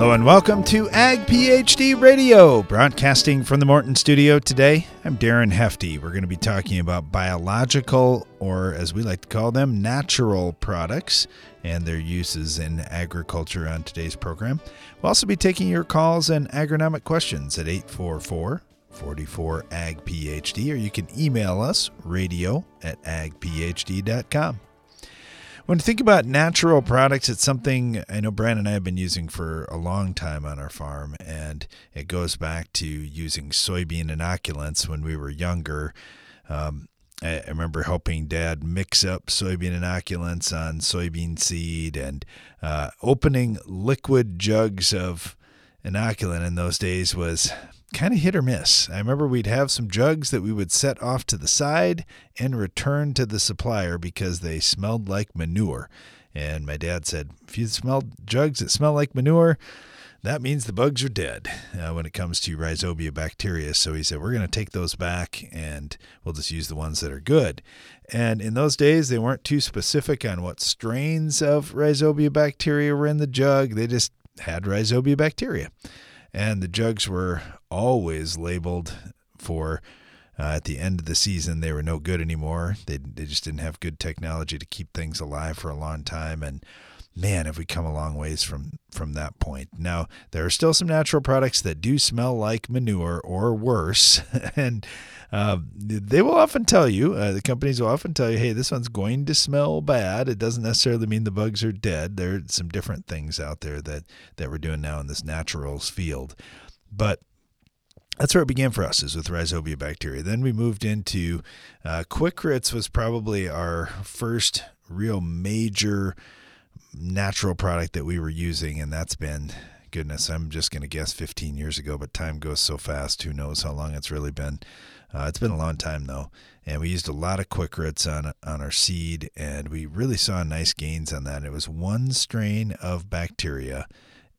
Hello and welcome to Ag PhD Radio, broadcasting from the Morton studio today. I'm Darren Hefty. We're going to be talking about biological, or as we like to call them, natural products and their uses in agriculture on today's program. We'll also be taking your calls and agronomic questions at 844 44 Ag PhD, or you can email us radio at agphd.com. When you think about natural products, it's something I know Brian and I have been using for a long time on our farm, and it goes back to using soybean inoculants when we were younger. Um, I remember helping dad mix up soybean inoculants on soybean seed and uh, opening liquid jugs of inoculant in those days was kind of hit or miss. I remember we'd have some jugs that we would set off to the side and return to the supplier because they smelled like manure. And my dad said, if you smell jugs that smell like manure, that means the bugs are dead uh, when it comes to rhizobia bacteria. So he said, we're going to take those back and we'll just use the ones that are good. And in those days, they weren't too specific on what strains of rhizobia bacteria were in the jug. They just had rhizobia bacteria and the jugs were always labeled for uh, at the end of the season they were no good anymore. They, they just didn't have good technology to keep things alive for a long time. And man have we come a long ways from from that point. Now there are still some natural products that do smell like manure or worse and uh, they will often tell you uh, the companies will often tell you hey this one's going to smell bad. It doesn't necessarily mean the bugs are dead. There are some different things out there that that we're doing now in this naturals field. But that's where it began for us is with rhizobia bacteria. Then we moved into uh, QuickRoots was probably our first real major natural product that we were using, and that's been goodness, I'm just going to guess 15 years ago, but time goes so fast. Who knows how long it's really been? Uh, it's been a long time though, and we used a lot of QuickRoots on on our seed, and we really saw nice gains on that. It was one strain of bacteria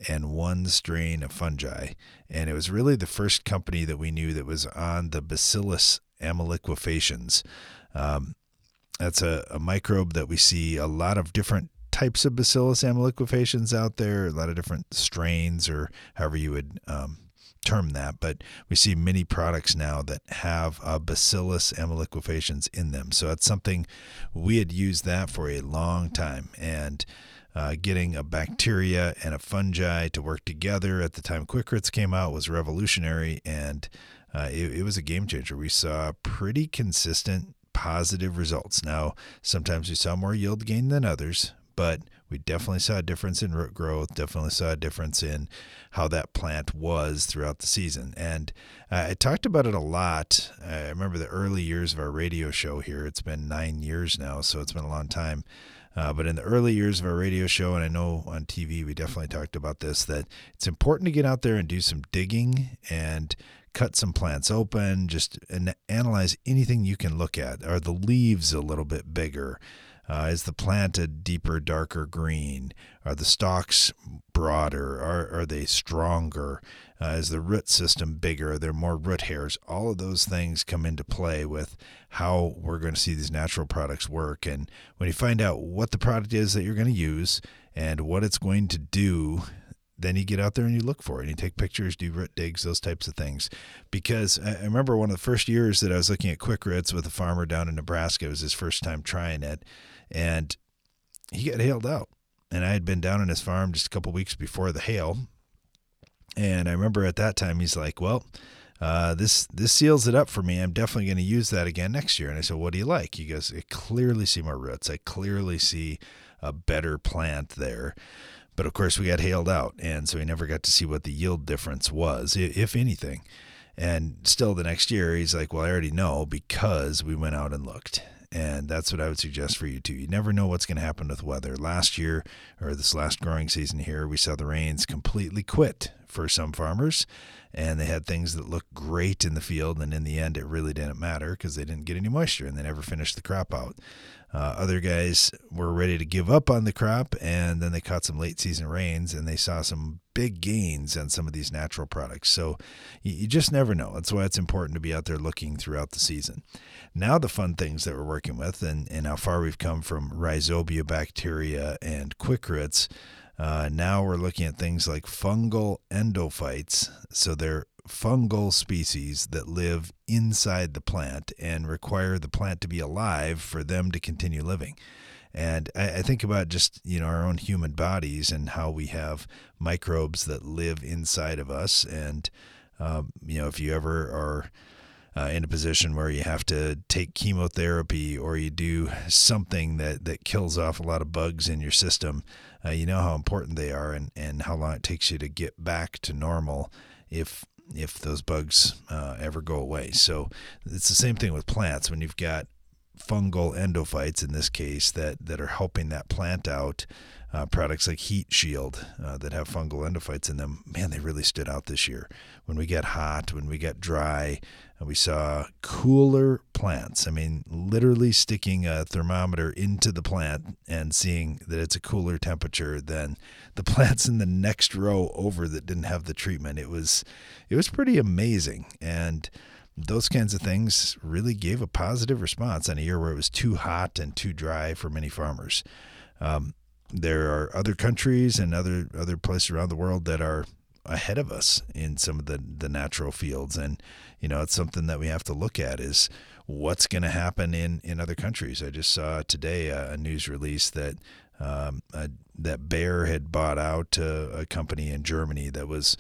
and one strain of fungi, and it was really the first company that we knew that was on the Bacillus amyloliquefaciens. Um, that's a, a microbe that we see a lot of different types of Bacillus amyloliquefaciens out there, a lot of different strains, or however you would um, term that. But we see many products now that have uh, Bacillus amyloliquefaciens in them. So that's something we had used that for a long time. And uh, getting a bacteria and a fungi to work together at the time QuickRoots came out was revolutionary and uh, it, it was a game changer. We saw pretty consistent positive results. Now, sometimes we saw more yield gain than others, but we definitely saw a difference in root growth, definitely saw a difference in how that plant was throughout the season. And uh, I talked about it a lot. I remember the early years of our radio show here. It's been nine years now, so it's been a long time. Uh, but in the early years of our radio show, and I know on TV we definitely talked about this, that it's important to get out there and do some digging and cut some plants open, just analyze anything you can look at. Are the leaves a little bit bigger? Uh, is the plant a deeper, darker green? Are the stalks broader? Are, are they stronger? Uh, is the root system bigger? Are there more root hairs? All of those things come into play with how we're going to see these natural products work. And when you find out what the product is that you're going to use and what it's going to do then you get out there and you look for it and you take pictures, do root digs, those types of things. Because I remember one of the first years that I was looking at QuickRoots with a farmer down in Nebraska. It was his first time trying it and he got hailed out. And I had been down on his farm just a couple weeks before the hail, and I remember at that time he's like, "Well, uh, this this seals it up for me. I'm definitely going to use that again next year." And I said, "What do you like?" He goes, "I clearly see more roots. I clearly see a better plant there." But of course, we got hailed out, and so he never got to see what the yield difference was, if anything. And still, the next year, he's like, "Well, I already know because we went out and looked." And that's what I would suggest for you too. You never know what's going to happen with weather. Last year, or this last growing season here, we saw the rains completely quit for some farmers, and they had things that looked great in the field, and in the end, it really didn't matter because they didn't get any moisture and they never finished the crop out. Uh, other guys were ready to give up on the crop, and then they caught some late season rains and they saw some big gains on some of these natural products. So you, you just never know. That's why it's important to be out there looking throughout the season. Now, the fun things that we're working with and, and how far we've come from rhizobia bacteria and QuickRoots. Uh, now we're looking at things like fungal endophytes. So they're fungal species that live inside the plant and require the plant to be alive for them to continue living. And I, I, think about just you know our own human bodies and how we have microbes that live inside of us. And um, you know, if you ever are uh, in a position where you have to take chemotherapy or you do something that, that kills off a lot of bugs in your system, uh, you know how important they are and, and how long it takes you to get back to normal if if those bugs uh, ever go away. So it's the same thing with plants. When you've got fungal endophytes in this case that, that are helping that plant out. Uh, products like Heat Shield uh, that have fungal endophytes in them, man, they really stood out this year. When we get hot, when we get dry, uh, we saw cooler plants. I mean, literally sticking a thermometer into the plant and seeing that it's a cooler temperature than the plants in the next row over that didn't have the treatment. It was, it was pretty amazing. And those kinds of things really gave a positive response in a year where it was too hot and too dry for many farmers. Um, there are other countries and other other places around the world that are ahead of us in some of the the natural fields, and you know it's something that we have to look at is what's going to happen in in other countries. I just saw today a, a news release that um, a, that Bayer had bought out a, a company in Germany that was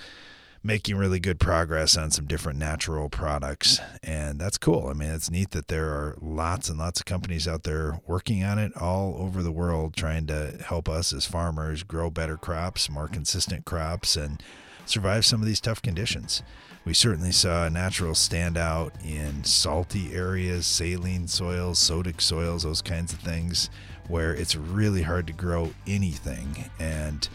making really good progress on some different natural products. And that's cool. I mean, it's neat that there are lots and lots of companies out there working on it all over the world, trying to help us as farmers grow better crops, more consistent crops, and survive some of these tough conditions. We certainly saw natural stand out in salty areas, saline soils, sodic soils, those kinds of things, where it's really hard to grow anything. And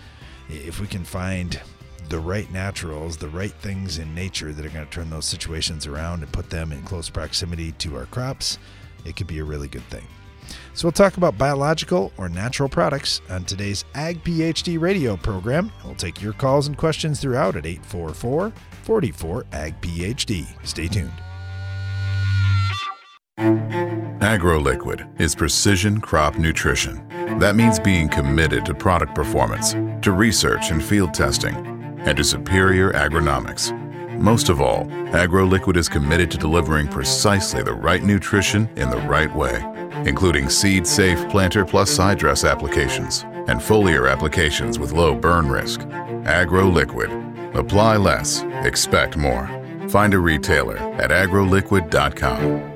if we can find the right naturals, the right things in nature that are going to turn those situations around and put them in close proximity to our crops, it could be a really good thing. So, we'll talk about biological or natural products on today's Ag PhD radio program. We'll take your calls and questions throughout at 844 44 Ag PhD. Stay tuned. AgroLiquid is precision crop nutrition. That means being committed to product performance, to research and field testing and to superior agronomics. Most of all, AgroLiquid is committed to delivering precisely the right nutrition in the right way, including seed-safe planter plus side dress applications and foliar applications with low burn risk. AgroLiquid. Apply less, expect more. Find a retailer at agroliquid.com.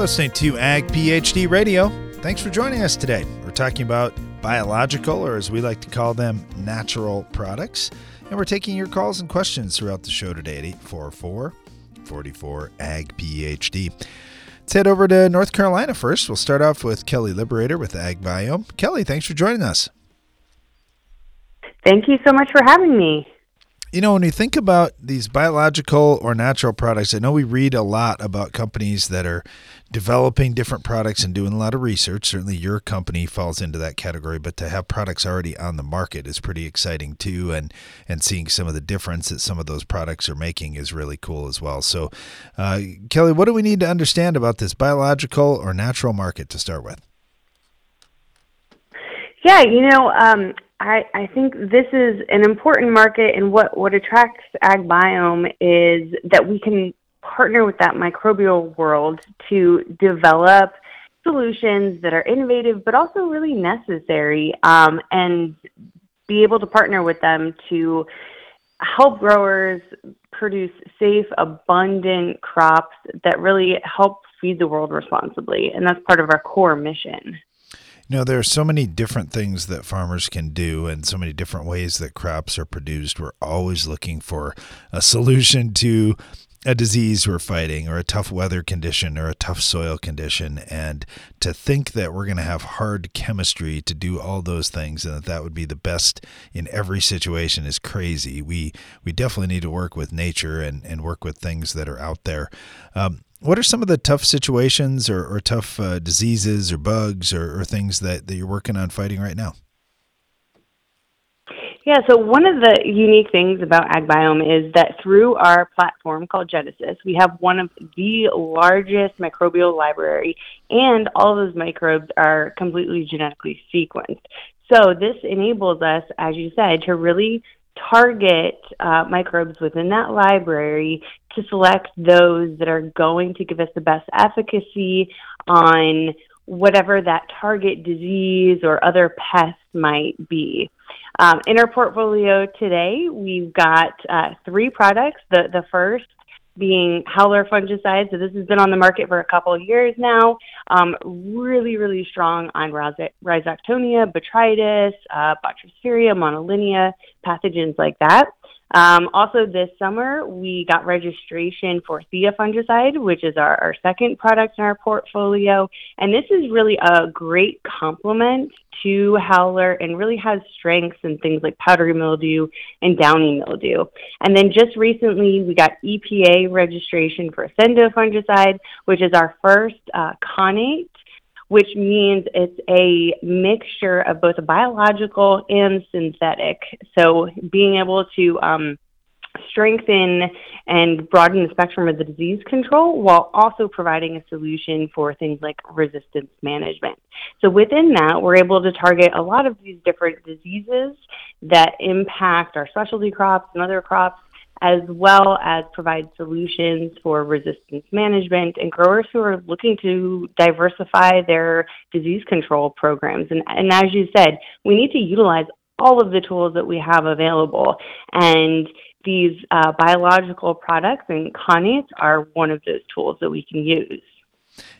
listening to Ag PhD Radio. Thanks for joining us today. We're talking about biological, or as we like to call them, natural products. And we're taking your calls and questions throughout the show today at 844 44 Ag PhD. Let's head over to North Carolina first. We'll start off with Kelly Liberator with AgBiome. Kelly, thanks for joining us. Thank you so much for having me. You know, when we think about these biological or natural products, I know we read a lot about companies that are developing different products and doing a lot of research. Certainly, your company falls into that category, but to have products already on the market is pretty exciting too. And and seeing some of the difference that some of those products are making is really cool as well. So, uh, Kelly, what do we need to understand about this biological or natural market to start with? Yeah, you know, um, I, I think this is an important market, and what, what attracts AgBiome is that we can partner with that microbial world to develop solutions that are innovative but also really necessary um, and be able to partner with them to help growers produce safe, abundant crops that really help feed the world responsibly. And that's part of our core mission. You know, there are so many different things that farmers can do and so many different ways that crops are produced. We're always looking for a solution to a disease we're fighting or a tough weather condition or a tough soil condition and to think that we're going to have hard chemistry to do all those things and that that would be the best in every situation is crazy we we definitely need to work with nature and and work with things that are out there um, what are some of the tough situations or, or tough uh, diseases or bugs or, or things that, that you're working on fighting right now? Yeah, so one of the unique things about AgBiome is that through our platform called Genesis, we have one of the largest microbial library, and all those microbes are completely genetically sequenced. So this enables us, as you said, to really target uh, microbes within that library to select those that are going to give us the best efficacy on whatever that target disease or other pest might be. Um, in our portfolio today, we've got uh, three products. The, the first being howler fungicide. So this has been on the market for a couple of years now. Um, really, really strong on rhizoctonia, botrytis, uh, Botryosphaeria, Monilinia, pathogens like that. Um, also, this summer, we got registration for Theia fungicide, which is our, our second product in our portfolio. And this is really a great complement to Howler and really has strengths in things like powdery mildew and downy mildew. And then just recently, we got EPA registration for Sendo fungicide, which is our first uh, which means it's a mixture of both biological and synthetic. So being able to um, strengthen and broaden the spectrum of the disease control while also providing a solution for things like resistance management. So within that, we're able to target a lot of these different diseases that impact our specialty crops and other crops as well as provide solutions for resistance management and growers who are looking to diversify their disease control programs. And, and as you said, we need to utilize all of the tools that we have available. And these uh, biological products and connates are one of those tools that we can use.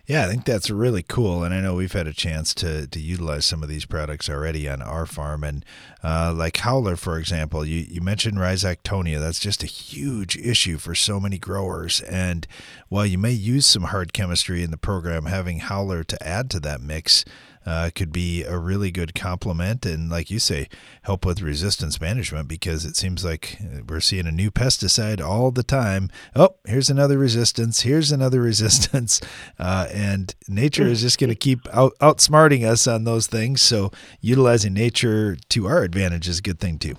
Yeah, I think that's really cool, and I know we've had a chance to to utilize some of these products already on our farm. And uh, like Howler, for example, you you mentioned rhizoctonia. That's just a huge issue for so many growers. And while you may use some hard chemistry in the program, having Howler to add to that mix uh, could be a really good complement and, like you say, help with resistance management because it seems like we're seeing a new pesticide all the time. Oh, here's another resistance. Here's another resistance. Uh, and nature is just going to keep out, outsmarting us on those things. So, utilizing nature to our advantage is a good thing, too.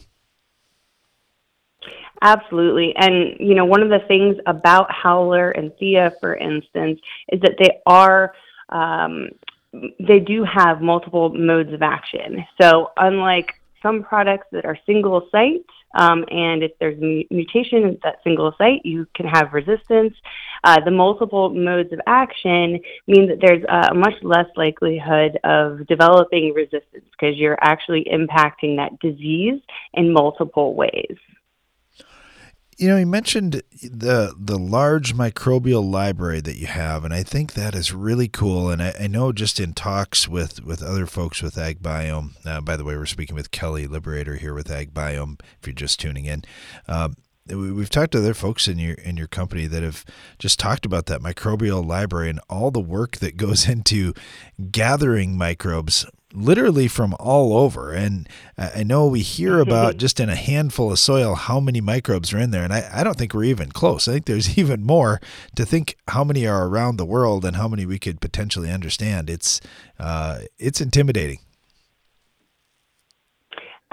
Absolutely. And, you know, one of the things about Howler and Theia, for instance, is that they are um, they do have multiple modes of action. So, unlike some products that are single site, um, and if there's a mutation at that single site, you can have resistance. Uh, the multiple modes of action mean that there's a much less likelihood of developing resistance because you're actually impacting that disease in multiple ways you know, you mentioned the the large microbial library that you have, and I think that is really cool. And I, I know just in talks with, with other folks with AgBiome. Uh, by the way, we're speaking with Kelly Liberator here with AgBiome. If you're just tuning in. Um, we've talked to other folks in your in your company that have just talked about that microbial library and all the work that goes into gathering microbes literally from all over. And I know we hear Mm-hmm. about just in a handful of soil how many microbes are in there. And I, I don't think we're even close. I think there's even more to think how many are around the world and how many we could potentially understand. It's, uh, it's intimidating.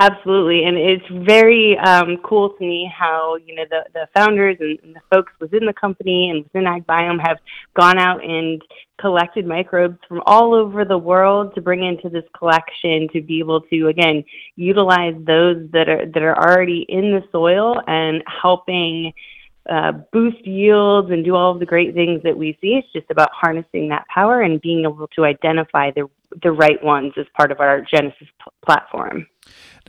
Absolutely, and it's very um, cool to me how you know the the founders and, and the folks within the company and within AgBiome have gone out and collected microbes from all over the world to bring into this collection to be able to again utilize those that are that are already in the soil and helping uh, boost yields and do all of the great things that we see. It's just about harnessing that power and being able to identify the the right ones as part of our Genesis platform.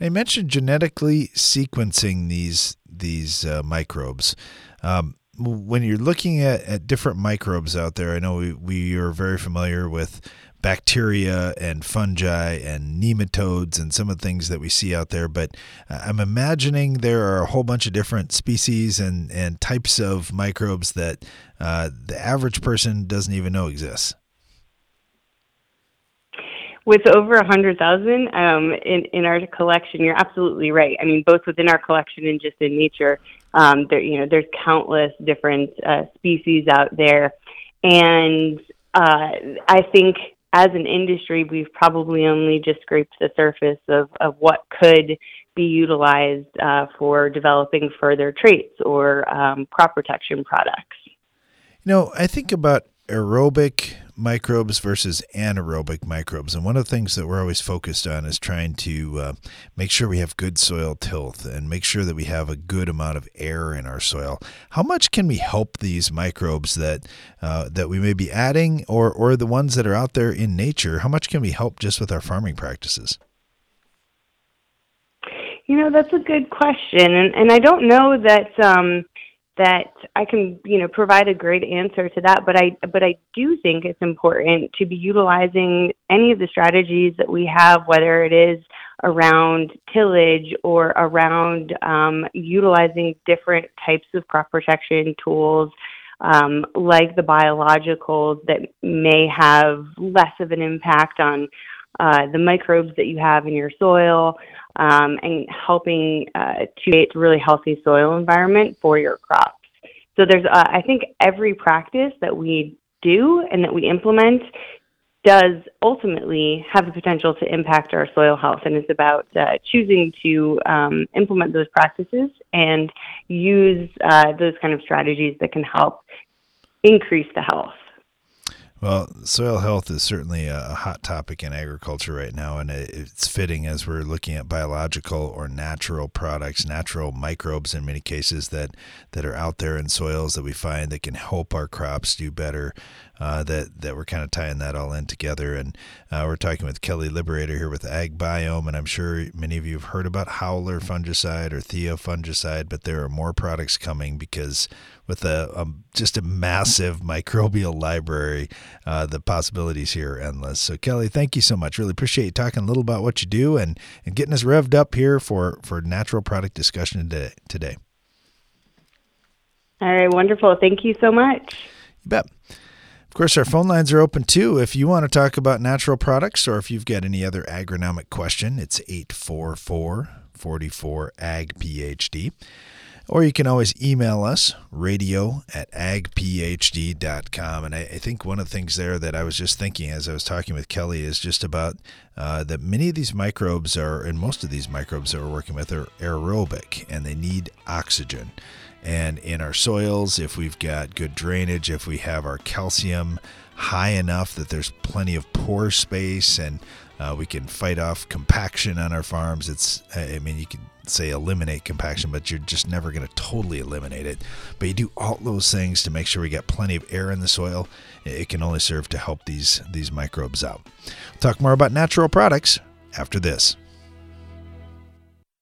I mentioned genetically sequencing these these uh, microbes. Um, when you're looking at, at different microbes out there, I know we, we are very familiar with bacteria and fungi and nematodes and some of the things that we see out there, but uh, I'm imagining there are a whole bunch of different species and, and types of microbes that uh, the average person doesn't even know exists with over a hundred thousand um, in in our collection, you're absolutely right. I mean, both within our collection and just in nature, um, there you know there's countless different uh, species out there, and uh, I think as an industry, we've probably only just scraped the surface of of what could be utilized uh, for developing further traits or um, crop protection products. You know, I think about aerobic microbes versus anaerobic microbes. And one of the things that we're always focused on is trying to uh, make sure we have good soil tilth and make sure that we have a good amount of air in our soil. How much can we help these microbes that uh, that we may be adding, or or the ones that are out there in nature? How much can we help just with our farming practices? You know, that's a good question, and and I don't know that. Um, that I can, you know, provide a great answer to that. But I, but I do think it's important to be utilizing any of the strategies that we have, whether it is around tillage or around um, utilizing different types of crop protection tools. Um, like the biologicals that may have less of an impact on uh, the microbes that you have in your soil, um, and helping uh, to create a really healthy soil environment for your crops. So there's, uh, I think, every practice that we do and that we implement does ultimately have the potential to impact our soil health, and it's about uh, choosing to um, implement those practices and use uh, those kind of strategies that can help increase the health. Well, soil health is certainly a hot topic in agriculture right now, and it's fitting as we're looking at biological or natural products, natural microbes in many cases that, that are out there in soils that we find that can help our crops do better. Uh, that that we're kind of tying that all in together, and uh, we're talking with Kelly Liberator here with AgBiome, and I'm sure many of you have heard about Howler fungicide or Theia fungicide, but there are more products coming because with a, a just a massive microbial library, uh, the possibilities here are endless. So Kelly, thank you so much. Really appreciate you talking a little about what you do and and getting us revved up here for for natural product discussion today. today. All right, wonderful. Thank you so much. You bet. Of course, our phone lines are open too. If you want to talk about natural products or if you've got any other agronomic question, it's 844 44 AG PhD. Or you can always email us, radio at agphd.com. And I, I, think one of the things there that I was just thinking as I was talking with Kelly is just about uh, that many of these microbes are, and most of these microbes that we're working with are aerobic and they need oxygen. And in our soils, if we've got good drainage, if we have our calcium high enough that there's plenty of pore space and uh, we can fight off compaction on our farms. It's, I mean, you can say eliminate compaction, but you're just never going to totally eliminate it. But you do all those things to make sure we get plenty of air in the soil. It can only serve to help these these microbes out. We'll talk more about natural products after this.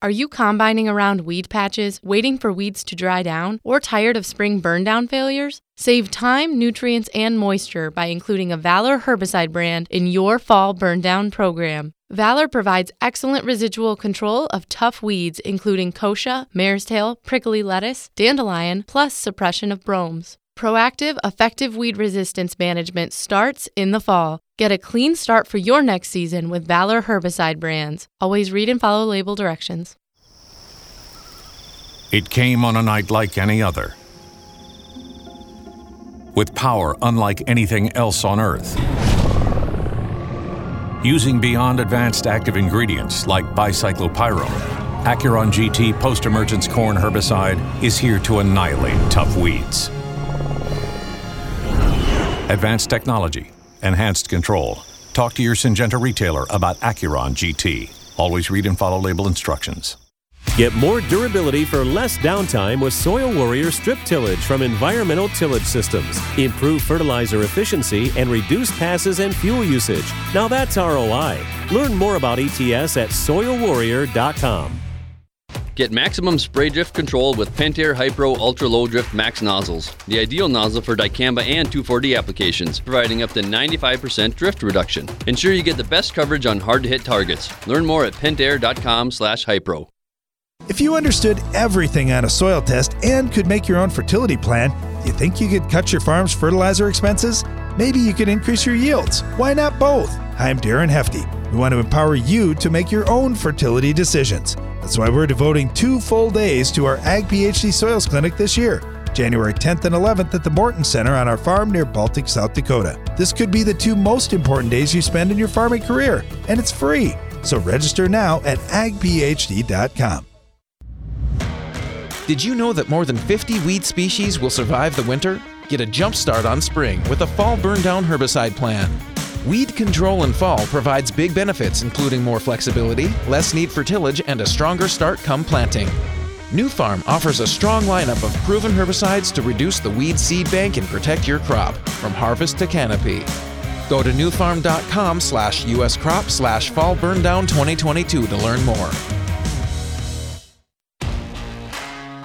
Are you combining around weed patches, waiting for weeds to dry down, or tired of spring burndown failures? Save time, nutrients, and moisture by including a Valor herbicide brand in your fall burn down program. Valor provides excellent residual control of tough weeds, including kochia, mare's tail, prickly lettuce, dandelion, plus suppression of bromes. Proactive, effective weed resistance management starts in the fall. Get a clean start for your next season with Valor herbicide brands. Always read and follow label directions. It came on a night like any other, with power unlike anything else on Earth. Using beyond advanced active ingredients like bicyclopyrone, Acuron GT post emergence corn herbicide is here to annihilate tough weeds. Advanced technology, enhanced control. Talk to your Syngenta retailer about Acuron GT. Always read and follow label instructions. Get more durability for less downtime with Soil Warrior strip tillage from Environmental Tillage Systems. Improve fertilizer efficiency and reduce passes and fuel usage. Now that's ROI. Learn more about ETS at soilwarrior.com. Get maximum spray drift control with Pentair Hypro Ultra Low Drift Max nozzles, the ideal nozzle for dicamba and 2,4-D applications, providing up to 95% drift reduction. Ensure you get the best coverage on hard-to-hit targets. Learn more at pentair.com/hypro. If you understood everything on a soil test and could make your own fertility plan, you think you could cut your farm's fertilizer expenses? Maybe you could increase your yields. Why not both? I'm Darren Hefty. We want to empower you to make your own fertility decisions. That's why we're devoting two full days to our Ag PhD Soils Clinic this year. January 10th and 11th at the Morton Center on our farm near Baltic, South Dakota. This could be the two most important days you spend in your farming career, and it's free. So register now at agphd.com. Did you know that more than 50 weed species will survive the winter? Get a jump start on spring with a fall burn down herbicide plan. Weed control in fall provides big benefits, including more flexibility, less need for tillage, and a stronger start come planting. Nufarm offers a strong lineup of proven herbicides to reduce the weed seed bank and protect your crop from harvest to canopy. Go to nufarm.com slash uscrop slash fall burn down 2022 to learn more.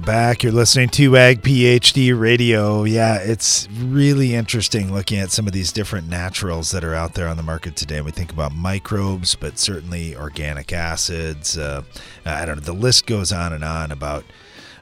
Welcome back. You're listening to Ag PhD Radio. Yeah, it's really interesting looking at some of these different naturals that are out there on the market today. We think about microbes, but certainly organic acids. Uh, I don't know. The list goes on and on about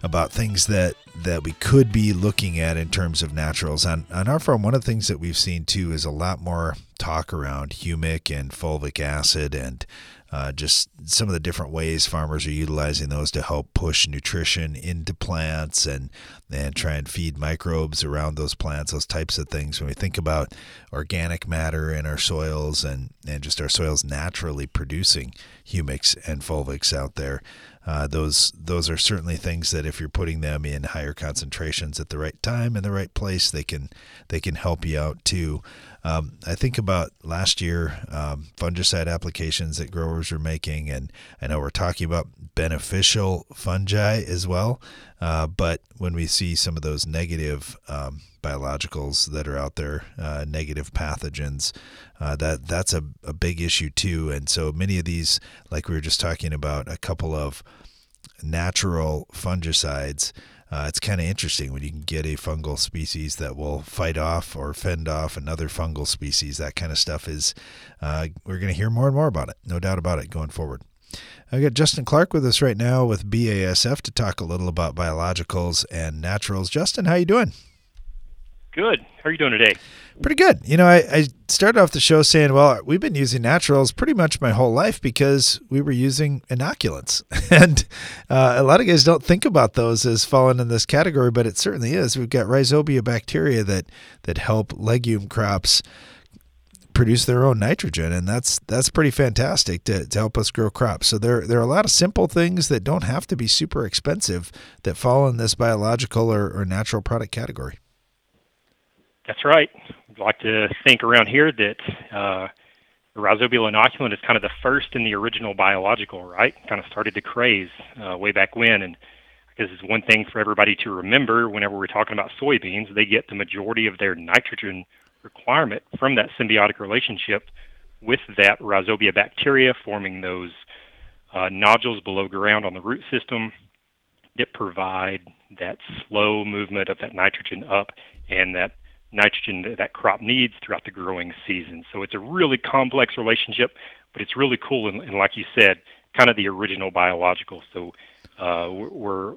about things that that we could be looking at in terms of naturals. On on our farm, one of the things that we've seen too is a lot more talk around humic and fulvic acid and uh, just some of the different ways farmers are utilizing those to help push nutrition into plants and and try and feed microbes around those plants, those types of things. When we think about organic matter in our soils and, and just our soils naturally producing humics and fulvics out there, uh, those those are certainly things that if you're putting them in higher concentrations at the right time in the right place, they can they can help you out too. Um, I think about last year um, fungicide applications that growers are making, and I know we're talking about beneficial fungi as well. Uh, but when we see some of those negative um, biologicals that are out there, uh, negative pathogens, uh, that that's a, a big issue too. And so many of these, like we were just talking about, a couple of natural fungicides uh, it's kind of interesting when you can get a fungal species that will fight off or fend off another fungal species. That kind of stuff is, uh, we're going to hear more and more about it, no doubt about it going forward. I got Justin Clark with us right now with BASF to talk a little about biologicals and naturals. Justin, how you doing? Good. How are you doing today? Pretty good. You know, I, I started off the show saying, well, we've been using naturals pretty much my whole life because we were using inoculants. and uh, a lot of guys don't think about those as falling in this category, but it certainly is. We've got rhizobia bacteria that, that help legume crops produce their own nitrogen and that's that's pretty fantastic to, to help us grow crops so there there are a lot of simple things that don't have to be super expensive that fall in this biological or, or natural product category that's right. I'd like to think around here that uh, the Rhizobia inoculant is kind of the first in the original biological, right? Kind of started to craze uh, way back when, and because it's one thing for everybody to remember whenever we're talking about soybeans, they get the majority of their nitrogen requirement from that symbiotic relationship with that Rhizobia bacteria, forming those uh, nodules below ground on the root system that provide that slow movement of that nitrogen up and that nitrogen that, that crop needs throughout the growing season. So it's a really complex relationship, but it's really cool and, and like you said, kind of the original biological. So uh, we're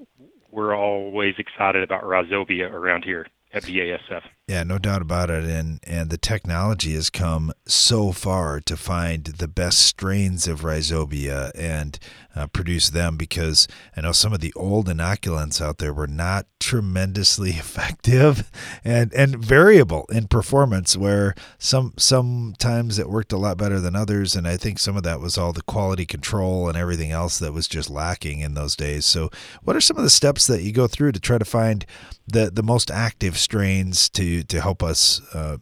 we're always excited about Rhizobia around here at BASF. Yeah, no doubt about it. And and the technology has come so far to find the best strains of rhizobia and uh, produce them because I know some of the old inoculants out there were not tremendously effective and and variable in performance where some sometimes it worked a lot better than others and I think some of that was all the quality control and everything else that was just lacking in those days. So what are some of the steps that you go through to try to find the the most active strains to to help us uh,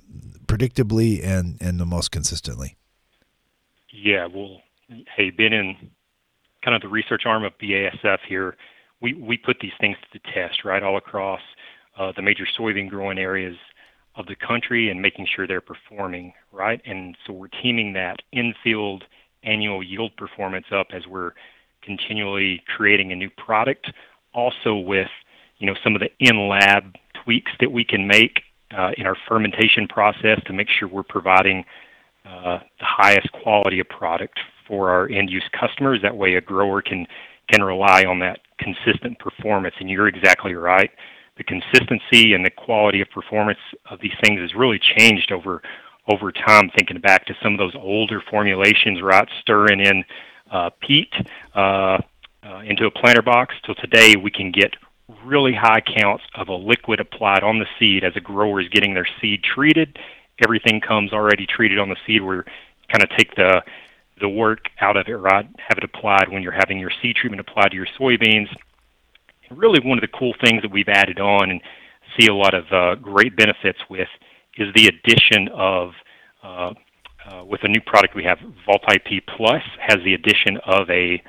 predictably and and the most consistently. Yeah, well, hey, been in kind of the research arm of BASF here. We we put these things to the test right all across uh, the major soybean growing areas of the country and making sure they're performing right. And so we're teaming that in-field annual yield performance up as we're continually creating a new product. Also with you know some of the in-lab tweaks that we can make in our fermentation process to make sure we're providing uh, the highest quality of product for our end use customers. That way, a grower can can rely on that consistent performance. And you're exactly right. The consistency and the quality of performance of these things has really changed over over time. Thinking back to some of those older formulations, right, stirring in uh, peat uh, uh, into a planter box. Till today, we can get really high counts of a liquid applied on the seed as a grower is getting their seed treated. Everything comes already treated on the seed. We're kind of take the the work out of it, right? Have it applied when you're having your seed treatment applied to your soybeans. And really, one of the cool things that we've added on and see a lot of uh, great benefits with is the addition of uh, uh, with a new product we have, VaultIP Plus has the addition of a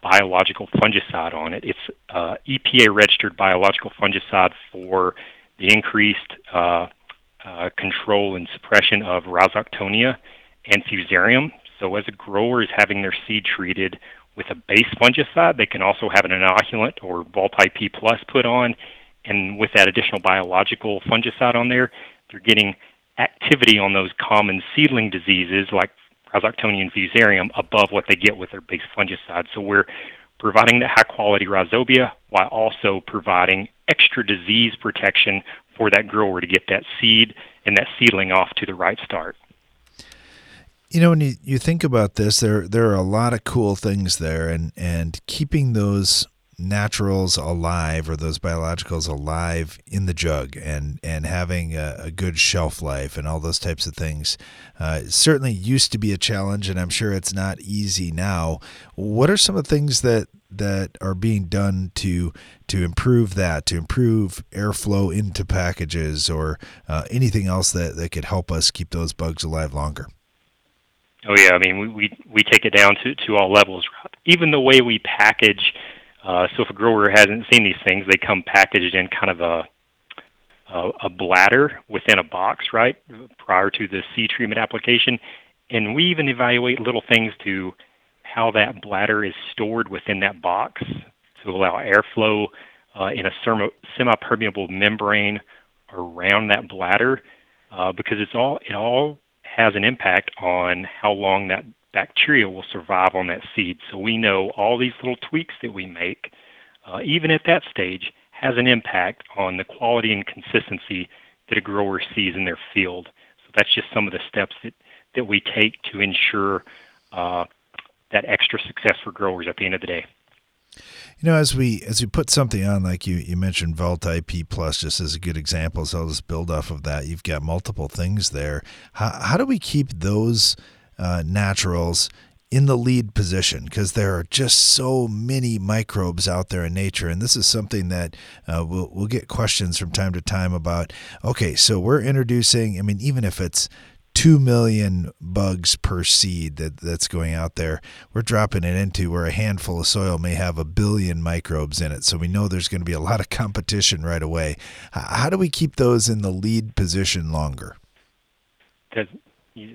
biological fungicide on it. It's uh, EPA registered biological fungicide for the increased uh, uh, control and suppression of Rhizoctonia and Fusarium. So, as a grower is having their seed treated with a base fungicide, they can also have an inoculant or VaultIP Plus put on, and with that additional biological fungicide on there, they're getting activity on those common seedling diseases like Rhizoctonia fusarium above what they get with their base fungicide. So we're providing the high quality rhizobia while also providing extra disease protection for that grower to get that seed and that seedling off to the right start. You know, when you, you think about this, there there are a lot of cool things there, and and keeping those naturals alive or those biologicals alive in the jug and and having a, a good shelf life and all those types of things uh, certainly used to be a challenge and I'm sure it's not easy now. What are some of the things that that are being done to to improve that, to improve airflow into packages or uh, anything else that, that could help us keep those bugs alive longer? Oh yeah, I mean we we, we take it down to, to all levels. Even the way we package uh, so if a grower hasn't seen these things, they come packaged in kind of a a, bladder within a box, right, prior to the seed treatment application. And we even evaluate little things to how that bladder is stored within that box to allow airflow uh, in a semi-permeable membrane around that bladder, uh, because it's all it all has an impact on how long that bacteria will survive on that seed. So we know all these little tweaks that we make, uh, even at that stage, has an impact on the quality and consistency that a grower sees in their field. So that's just some of the steps that, that we take to ensure uh, that extra success for growers at the end of the day. You know, as we as we put something on, like you you mentioned, VaultIP Plus, just as a good example, so I'll just build off of that. You've got multiple things there. How how do we keep those uh, naturals in the lead position because there are just so many microbes out there in nature. And this is something that uh, we'll, we'll get questions from time to time about. Okay, so we're introducing, I mean, even if it's two million bugs per seed that, that's going out there. We're dropping it into where a handful of soil may have a billion microbes in it. So we know there's going to be a lot of competition right away. How do we keep those in the lead position longer?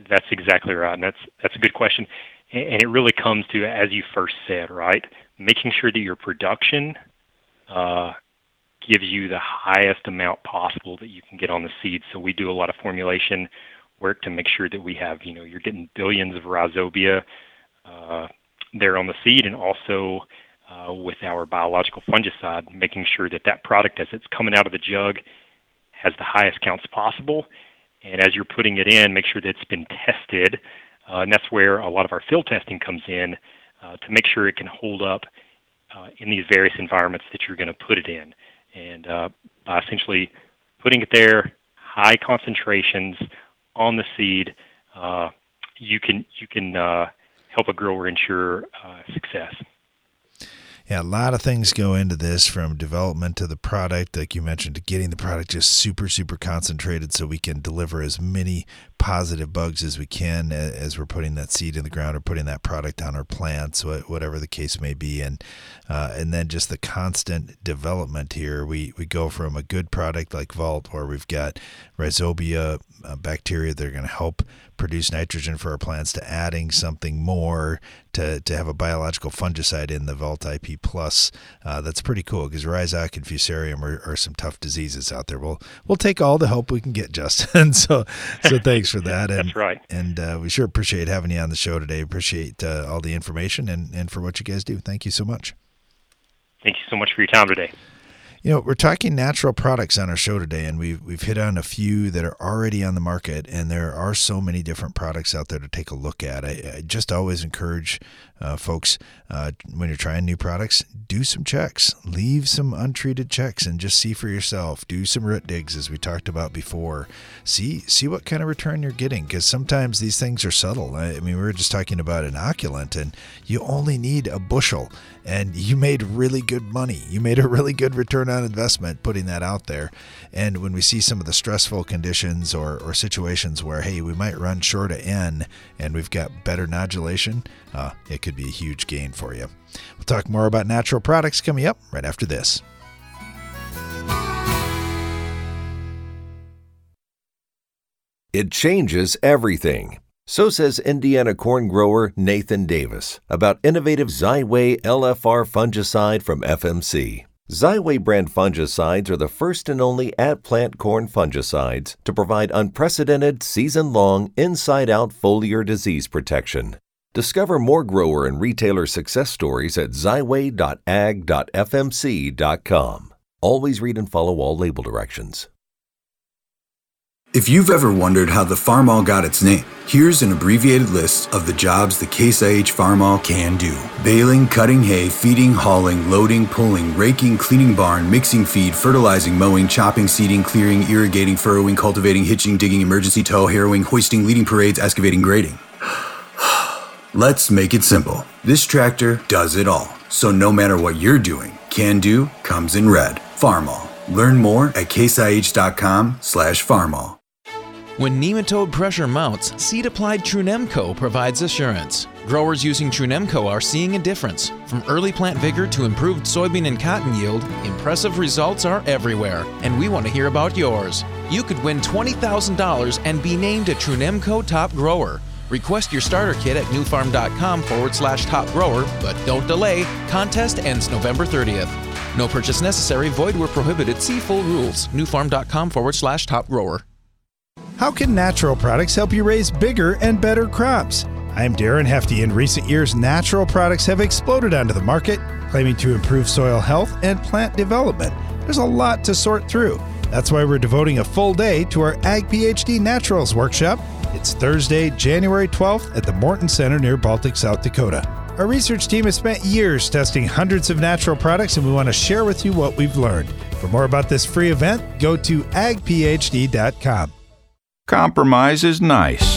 That's exactly right. And that's, that's a good question. And it really comes to, as you first said, right? Making sure that your production uh, gives you the highest amount possible that you can get on the seed. So we do a lot of formulation work to make sure that we have, you know, you're getting billions of rhizobia uh, there on the seed, and also uh, with our biological fungicide, making sure that that product, as it's coming out of the jug, has the highest counts possible. And as you're putting it in, make sure that it's been tested. Uh, and that's where a lot of our field testing comes in uh, to make sure it can hold up uh, in these various environments that you're going to put it in. And uh, by essentially putting it there, high concentrations on the seed, uh, you can you can uh, help a grower ensure success. Yeah, a lot of things go into this from development to the product, like you mentioned, to getting the product just super, super concentrated so we can deliver as many positive bugs as we can as we're putting that seed in the ground or putting that product on our plants, whatever the case may be. And uh, and then just the constant development here. We, we go from a good product like Vault, where we've got rhizobia uh, bacteria that are going to help produce nitrogen for our plants to adding something more to, to have a biological fungicide in the Vault IP Plus. Uh, that's pretty cool because Rhizoc and Fusarium are, are, some tough diseases out there. We'll we'll take all the help we can get, Justin. so so thanks for that. And, that's right. And uh, we sure appreciate having you on the show today. Appreciate uh, all the information and, and for what you guys do. Thank you so much. Thank you so much for your time today. You know, we're talking natural products on our show today, and we've we've hit on a few that are already on the market, and there are so many different products out there to take a look at. I, I just always encourage uh, folks uh, when you're trying new products, do some checks, leave some untreated checks, and just see for yourself. Do some root digs, as we talked about before. See see what kind of return you're getting, because sometimes these things are subtle. I, I mean, we were just talking about inoculant, and you only need a bushel, and you made really good money. You made a really good return on investment putting that out there. And when we see some of the stressful conditions or, or situations where, hey, we might run short of N and we've got better nodulation, uh, it could be a huge gain for you. We'll talk more about natural products coming up right after this. It changes everything. So says Indiana corn grower Nathan Davis about innovative Xyway LFR fungicide from FMC. Xyway brand fungicides are the first and only at plant corn fungicides to provide unprecedented season long inside out foliar disease protection. Discover more grower and retailer success stories at xyway.ag.fmc.com. Always read and follow all label directions. If you've ever wondered how the Farmall got its name, here's an abbreviated list of the jobs the Case IH Farmall can do. Baling, cutting hay, feeding, hauling, loading, pulling, raking, cleaning barn, mixing feed, fertilizing, mowing, chopping, seeding, clearing, irrigating, furrowing, cultivating, hitching, digging, emergency tow, harrowing, hoisting, leading parades, excavating, grading. Let's make it simple. This tractor does it all. So no matter what you're doing, Can Do comes in red. Farmall. Learn more at caseih.com slash farmall. When nematode pressure mounts, seed applied Trunemco provides assurance. Growers using Trunemco are seeing a difference. From early plant vigor to improved soybean and cotton yield, impressive results are everywhere, and we want to hear about yours. You could win $20,000 and be named a Trunemco Top Grower. Request your starter kit at nufarm.com forward slash top grower, but don't delay. Contest ends November 30th. No purchase necessary, void where prohibited. See full rules. Nufarm.com forward slash top grower. How can natural products help you raise bigger and better crops? I'm Darren Hefty. In recent years, natural products have exploded onto the market, claiming to improve soil health and plant development. There's a lot to sort through. That's why we're devoting a full day to our Ag PhD Naturals workshop. It's Thursday, January 12th at the Morton Center near Baltic, South Dakota. Our research team has spent years testing hundreds of natural products, and we want to share with you what we've learned. For more about this free event, go to agphd.com. Compromise is nice,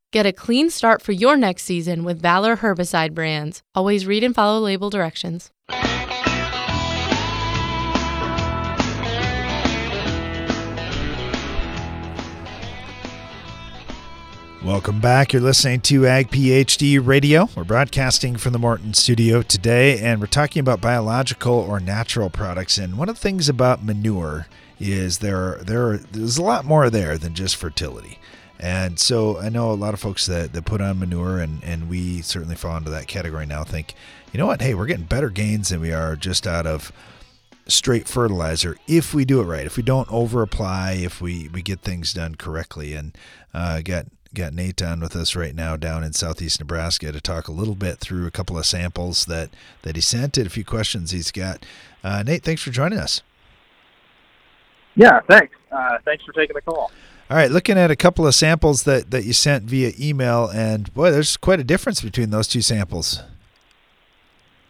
Get a clean start for your next season with Valor herbicide brands. Always read and follow label directions. Welcome back. You're listening to Ag PhD Radio. We're broadcasting from the Morton studio today, and we're talking about biological or natural products. And one of the things about manure is there there there's a lot more there than just fertility. And so I know a lot of folks that, that put on manure, and, and we certainly fall into that category now. Think, you know what? Hey, we're getting better gains than we are just out of straight fertilizer if we do it right. If we don't over apply, if we, we get things done correctly. And uh, got got Nate on with us right now down in southeast Nebraska to talk a little bit through a couple of samples that that he sent and a few questions he's got. Uh, Nate, thanks for joining us. Yeah, thanks. Uh, thanks for taking the call. All right, looking at a couple of samples that, that you sent via email, and boy, there's quite a difference between those two samples.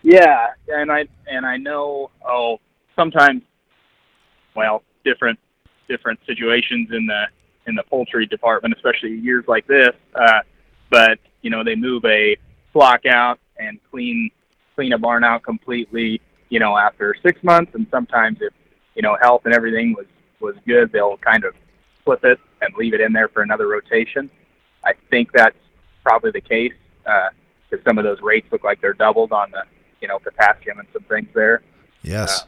Yeah, and I and I know oh sometimes, well, different different situations in the in the poultry department, especially years like this. Uh, but you know, they move a flock out and clean clean a barn out completely. You know, after six months, and sometimes if you know health and everything was was good, they'll kind of flip it and leave it in there for another rotation. I think that's probably the case because uh, some of those rates look like they're doubled on the you know potassium and some things there. Yes. Uh,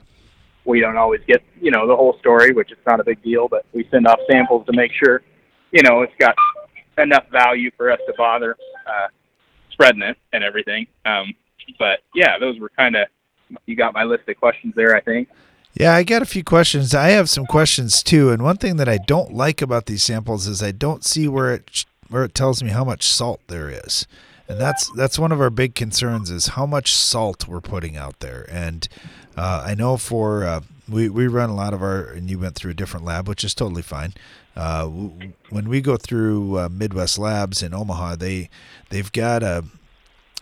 we don't always get you know the whole story, which is not a big deal, but we send off samples to make sure you know it's got enough value for us to bother uh, spreading it and everything. Um, but yeah, those were kind of you got my list of questions there. I think. Yeah, I got a few questions. I have some questions too, and one thing that I don't like about these samples is I don't see where it where it tells me how much salt there is. And that's that's one of our big concerns is how much salt we're putting out there. And uh, I know for uh, we we run a lot of our and you went through a different lab, which is totally fine. Uh, when we go through uh, Midwest Labs in Omaha, they they've got a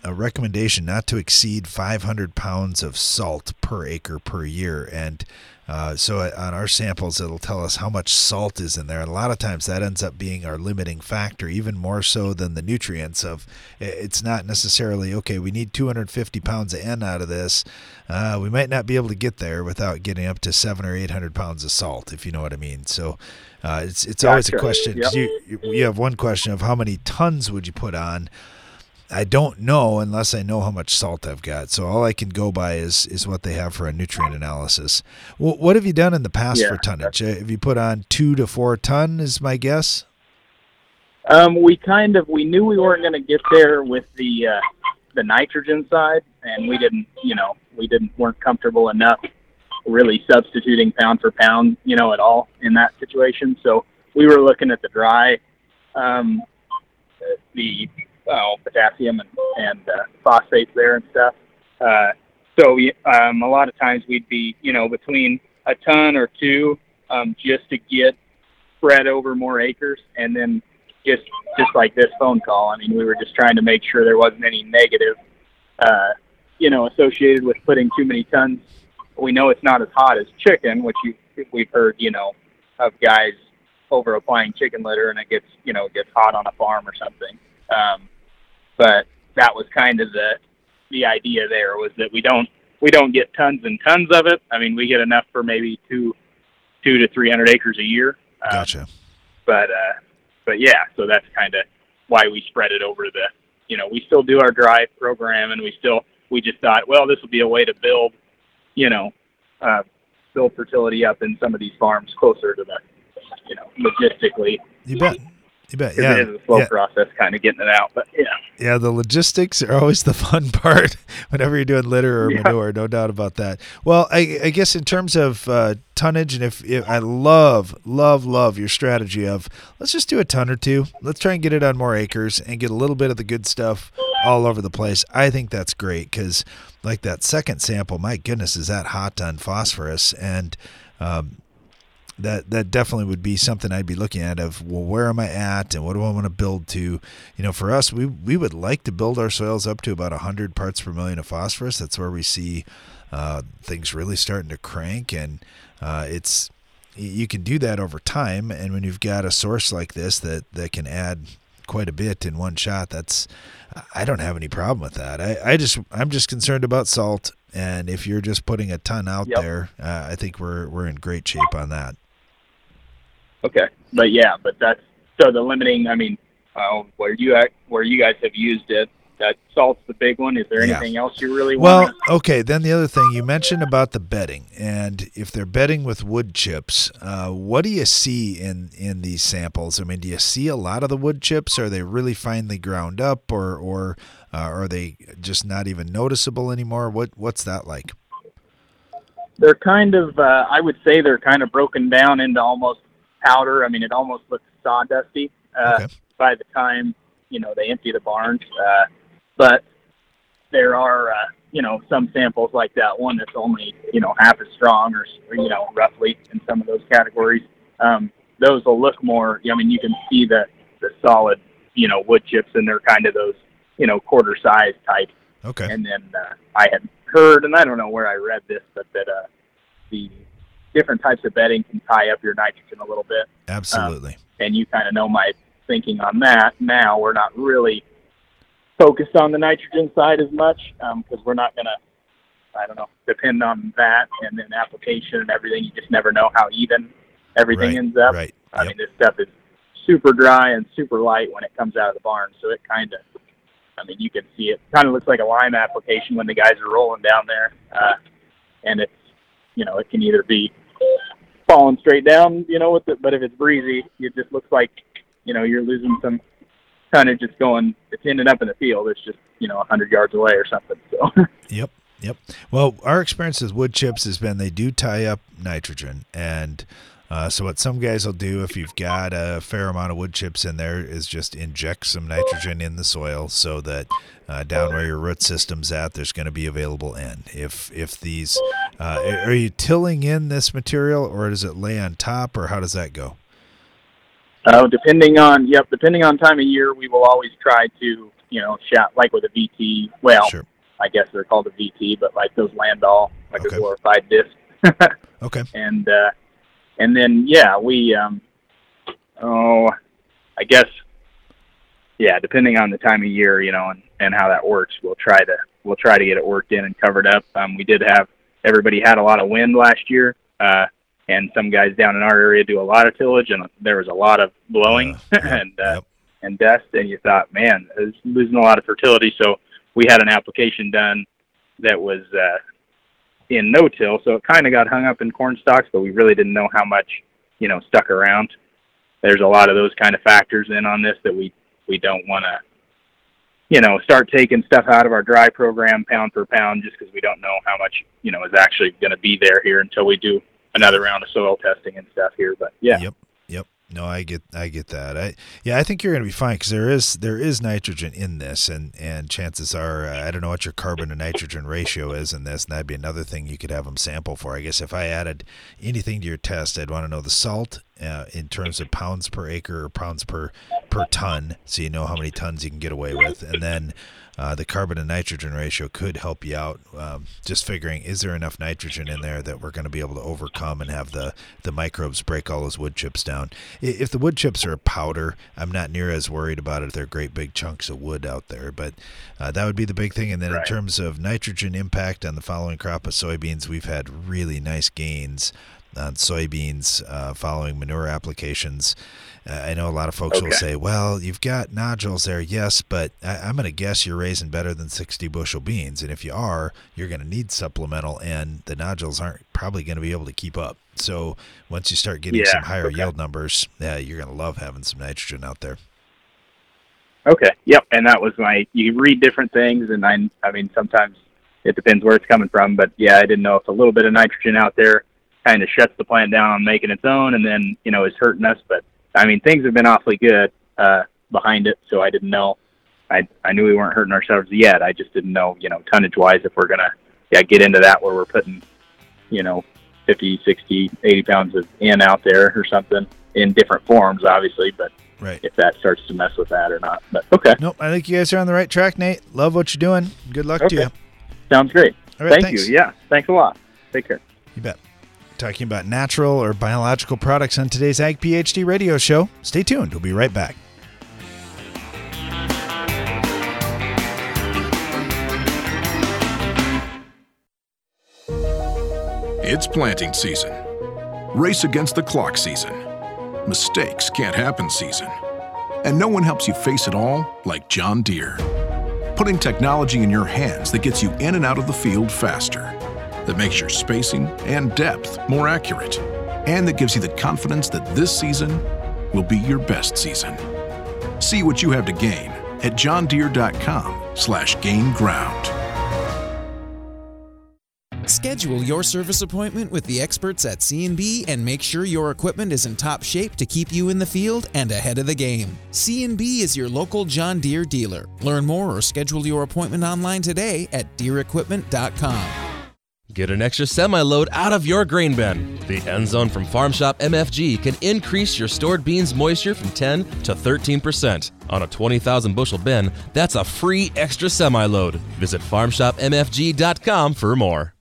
a recommendation not to exceed 500 pounds of salt per acre per year. And uh, so on our samples, it'll tell us how much salt is in there. And a lot of times that ends up being our limiting factor, even more so than the nutrients. Of it's not necessarily okay. We need 250 pounds of N out of this. Uh, we might not be able to get there without getting up to seven or 800 pounds of salt, if you know what I mean. So uh, it's it's always a question. Yep. You you have one question of how many tons would you put on. I don't know unless I know how much salt I've got. So all I can go by is is what they have for a nutrient analysis. Well, what have you done in the past yeah. for tonnage? Uh, have you put on two to four ton? Is my guess. Um, we kind of we knew we weren't going to get there with the uh, the nitrogen side, and we didn't, you know, we didn't weren't comfortable enough really substituting pound for pound, you know, at all in that situation. So we were looking at the dry, um, the uh, potassium and, and uh, phosphates there and stuff. Uh, so um, a lot of times we'd be, you know, between a ton or two um, just to get spread over more acres, and then just just like this phone call. I mean, we were just trying to make sure there wasn't any negative, uh, you know, associated with putting too many tons. We know it's not as hot as chicken, which you, we've heard, you know, of guys over applying chicken litter and it gets, you know, gets hot on a farm or something. Um, but that was kind of the the idea there was that we don't we don't get tons and tons of it. I mean, we get enough for maybe two two to three hundred acres a year. Um, gotcha. But uh, but yeah, so that's kind of why we spread it over the. You know, we still do our drive program, and we still we just thought, well, this will be a way to build, you know, uh, build fertility up in some of these farms closer to the, you know, logistically. You bet. You bet. Yeah. It is a slow yeah. process, kind of getting it out. But yeah, Yeah, the logistics are always the fun part whenever you're doing litter or Yeah. manure, no doubt about that. Well, I, I guess in terms of uh, tonnage, and if, if I love, love, love your strategy of let's just do a ton or two, let's try and get it on more acres and get a little bit of the good stuff all over the place. I think that's great because, like that second sample, my goodness, is that hot on phosphorus and. Um, that that definitely would be something I'd be looking at of well where am I at and what do I want to build to? You know for us we we would like to build our soils up to about 100 parts per million of phosphorus. That's where we see uh, things really starting to crank and uh, it's you can do that over time. And when you've got a source like this that that can add quite a bit in one shot that's I don't have any problem with that. I, I just I'm just concerned about salt. And if you're just putting a ton out Yep. there uh, I think we're we're in great shape on that okay, but yeah, but that's so the limiting. I mean, uh, where you act, where you guys have used it, that salt's the big one. Is there Yeah. anything else you really Well, want? Well, okay. Then the other thing you mentioned about the bedding, and if they're bedding with wood chips, uh, what do you see in in these samples? I mean, do you see a lot of the wood chips? Are they really finely ground up, or or uh, are they just not even noticeable anymore? What what's that like? they're kind of uh, I would say they're kind of broken down into almost powder. I mean, it almost looks sawdusty uh, by the time you know they empty the barns. Uh, but there are uh, you know some samples like that one that's only you know half as strong or, or you know roughly in some of those categories. Um, those will look more. I mean, you can see the the solid you know wood chips and they're kind of those you know quarter size type. Okay. And then uh, I had heard, and I don't know where I read this, but that uh, the different types of bedding can tie up your nitrogen a little bit. Absolutely. And you kind of know my thinking on that. Now we're not really focused on the nitrogen side as much because we're not going to, I don't know, depend on that and then application and everything. You just never know how even everything Right, ends up. right, I mean, this stuff is super dry and super light when it comes out of the barn, so it kind of I mean, you can see it kind of looks like a lime application when the guys are rolling down there, uh, and it's you know it can either be falling straight down, you know, with it, but if it's breezy, it just looks like you know you're losing some tonnage. It's going, it's ending up in the field. It's just you know a hundred yards away or something. So Yep. Yep. Well, our experience with wood chips has been they do tie up nitrogen. And uh, so, what some guys will do if you've got a fair amount of wood chips in there is just inject some nitrogen in the soil so that uh, down where your root system's at, there's going to be available N. If, if these, uh, are you tilling in this material or does it lay on top or how does that go? Uh, depending on yep, depending on time of year, we will always try to you know shot like with a VT. Well, I guess they're called a VT, but like those Landoll, like a glorified disc. okay. And uh, and then yeah, we um, oh, I guess yeah, depending on the time of year, you know, and and how that works, we'll try to we'll try to get it worked in and covered up. Um, we did have everybody had a lot of wind last year. Uh, and some guys down in our area do a lot of tillage, and there was a lot of blowing and uh, and dust, and you thought, man, it's losing a lot of fertility. So we had an application done that was uh, in no-till, so it kind of got hung up in corn stalks, but we really didn't know how much, you know, stuck around. There's a lot of those kind of factors in on this that we we don't want to, you know, start taking stuff out of our dry program pound for pound just because we don't know how much, you know, is actually going to be there here until we do another round of soil testing and stuff here. But yeah, Yep. No, I get I get that. I yeah, I think you're going to be fine because there is there is nitrogen in this, and and chances are uh, I don't know what your carbon to nitrogen ratio is in this, and that'd be another thing you could have them sample for. I guess if I added anything to your test, I'd want to know the salt uh, in terms of pounds per acre or pounds per per ton, so you know how many tons you can get away with, and then. Uh, the carbon to nitrogen ratio could help you out. Um, just figuring, is there enough nitrogen in there that we're going to be able to overcome and have the, the microbes break all those wood chips down? If the wood chips are a powder, I'm not near as worried about it they're great big chunks of wood out there. But uh, that would be the big thing. And then in terms of nitrogen impact on the following crop of soybeans, we've had really nice gains on soybeans uh, following manure applications. Uh, I know a lot of folks will say, "Well, you've got nodules there, yes, but I, I'm going to guess you're raising better than 60 bushel beans, and if you are, you're going to need supplemental, and the nodules aren't probably going to be able to keep up. So once you start getting Yeah, some higher okay. yield numbers, yeah, you're going to love having some nitrogen out there. Okay. Yep. And that was my. You read different things, and I. I mean, sometimes it depends where it's coming from, but yeah, I didn't know if a little bit of nitrogen out there kind of shuts the plant down on making its own, and then you know is hurting us. But I mean, things have been awfully good uh, behind it, so I didn't know. I I knew we weren't hurting ourselves yet. I just didn't know, you know, tonnage wise, if we're gonna yeah get into that where we're putting, you know, 50, 60, 80 pounds of in out there or something in different forms, obviously, but Right. if that starts to mess with that or not. But okay. Nope, I think you guys are on the right track, Nate. Love what you're doing. Good luck to you. Sounds great. All right, Thank thanks. you. Yeah. Thanks a lot. Take care. You bet. Talking about natural or biological products on today's Ag PhD radio show. Stay tuned. We'll be right back. It's planting season. Race against the clock season. Mistakes can't happen season. And no one helps you face it all like John Deere. Putting technology in your hands that gets you in and out of the field faster, that makes your spacing and depth more accurate, and that gives you the confidence that this season will be your best season. See what you have to gain at johndeere.com slash gain ground. Schedule your service appointment with the experts at C&B and make sure your equipment is in top shape to keep you in the field and ahead of the game. C&B is your local John Deere dealer. Learn more or schedule your appointment online today at deerequipment.com. Get an extra semi load out of your grain bin. The End Zone from Farm Shop MFG can increase your stored beans moisture from 10 to 13%. On a 20,000 bushel bin, that's a free extra semi load. Visit farmshopmfg.com for more.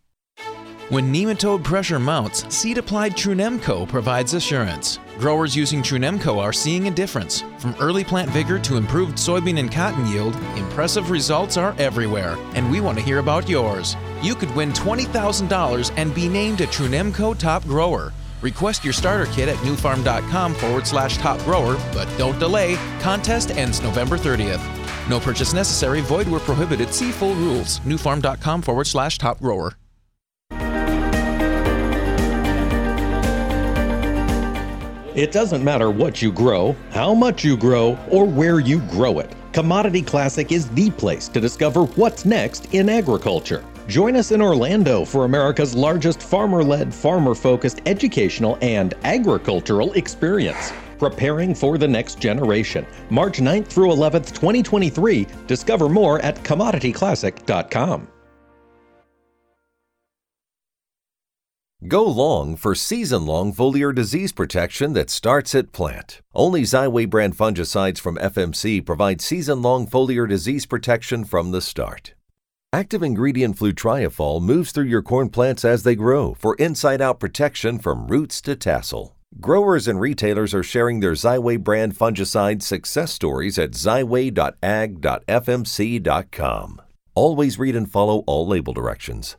When nematode pressure mounts, seed applied Trunemco provides assurance. Growers using Trunemco are seeing a difference. From early plant vigor to improved soybean and cotton yield, impressive results are everywhere, and we want to hear about yours. You could win $20,000 and be named a Trunemco Top Grower. Request your starter kit at nufarm.com forward slash top grower, but don't delay. Contest ends November 30th. No purchase necessary, void where prohibited. See full rules. Nufarm.com forward slash top grower. It doesn't matter what you grow, how much you grow, or where you grow it. Commodity Classic is the place to discover what's next in agriculture. Join us in Orlando for America's largest farmer led, farmer focused educational and agricultural experience. Preparing for the next generation. March 9th through 11th, 2023. Discover more at commodityclassic.com. Go long for season long foliar disease protection that starts at plant. Only Xyway brand fungicides from FMC provide season long foliar disease protection from the start. Active ingredient flutriafol moves through your corn plants as they grow for inside out protection from roots to tassel. Growers and retailers are sharing their Xyway brand fungicide success stories at xyway.ag.fmc.com. Always read and follow all label directions.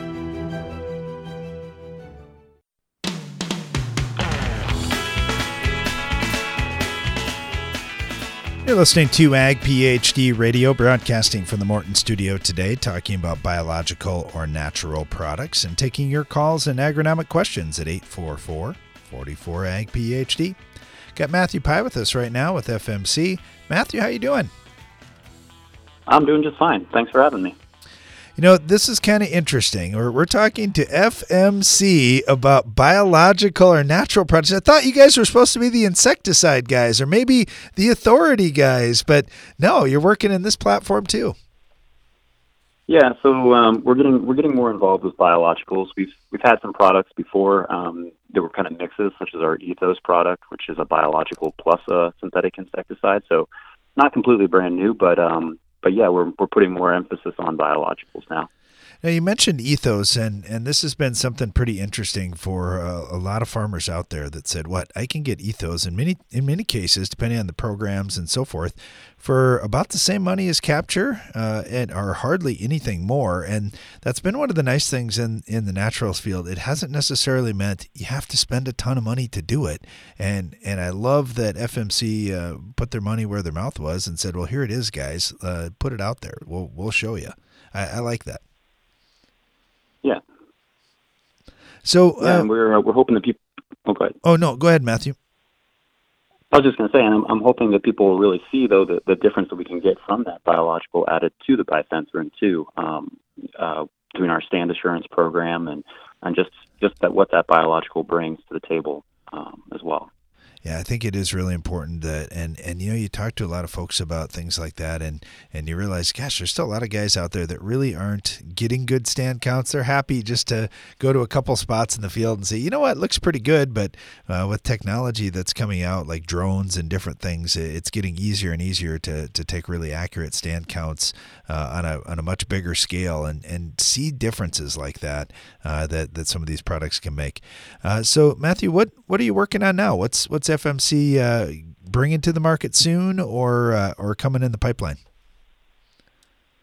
You're listening to Ag PhD Radio, broadcasting from the Morton Studio today, talking about biological or natural products and taking your calls and agronomic questions at 844 44 Ag PhD. Got Matthew Pye with us right now with FMC. Matthew, how you doing? I'm doing just fine. Thanks for having me. You know, this is kind of interesting. We're, we're talking to FMC about biological or natural products. I thought you guys were supposed to be the insecticide guys or maybe the authority guys, but no, you're working in this platform too. Yeah, so um, we're getting we're getting more involved with biologicals. We've we've had some products before. Um, there were kind of mixes, such as our Ethos product, which is a biological plus a synthetic insecticide. So not completely brand new, but um, but yeah, we're we're putting more emphasis on biologicals now. Now you mentioned ethos, and and this has been something pretty interesting for uh, a lot of farmers out there that said, "What I can get ethos in many in many cases, depending on the programs and so forth, for about the same money as capture, uh, and or hardly anything more." And that's been one of the nice things in in the naturals field. It hasn't necessarily meant you have to spend a ton of money to do it, and and I love that FMC uh, put their money where their mouth was and said, "Well, here it is, guys. Uh, put it out there. We'll we'll show you." I, I like that. Yeah. So yeah, uh, we're uh, we're hoping that people. Oh, go ahead. Oh no, go ahead, Matthew. I was just going to say, and I'm, I'm hoping that people will really see though the, the difference that we can get from that biological added to the bifenthrin too, um, uh, doing our stand assurance program and and just just that what that biological brings to the table um, as well. Yeah, I think it is really important that, and and you know, you talk to a lot of folks about things like that, and and you realize, gosh, there's still a lot of guys out there that really aren't getting good stand counts. They're happy just to go to a couple spots in the field and say, you know what, looks pretty good, but uh, with technology that's coming out, like drones and different things, it's getting easier and easier to to take really accurate stand counts uh, on a on a much bigger scale, and and see differences like that uh, that that some of these products can make. Uh, so, Matthew, what what are you working on now? What's what's FMC uh, bringing to the market soon, or uh, or coming in the pipeline?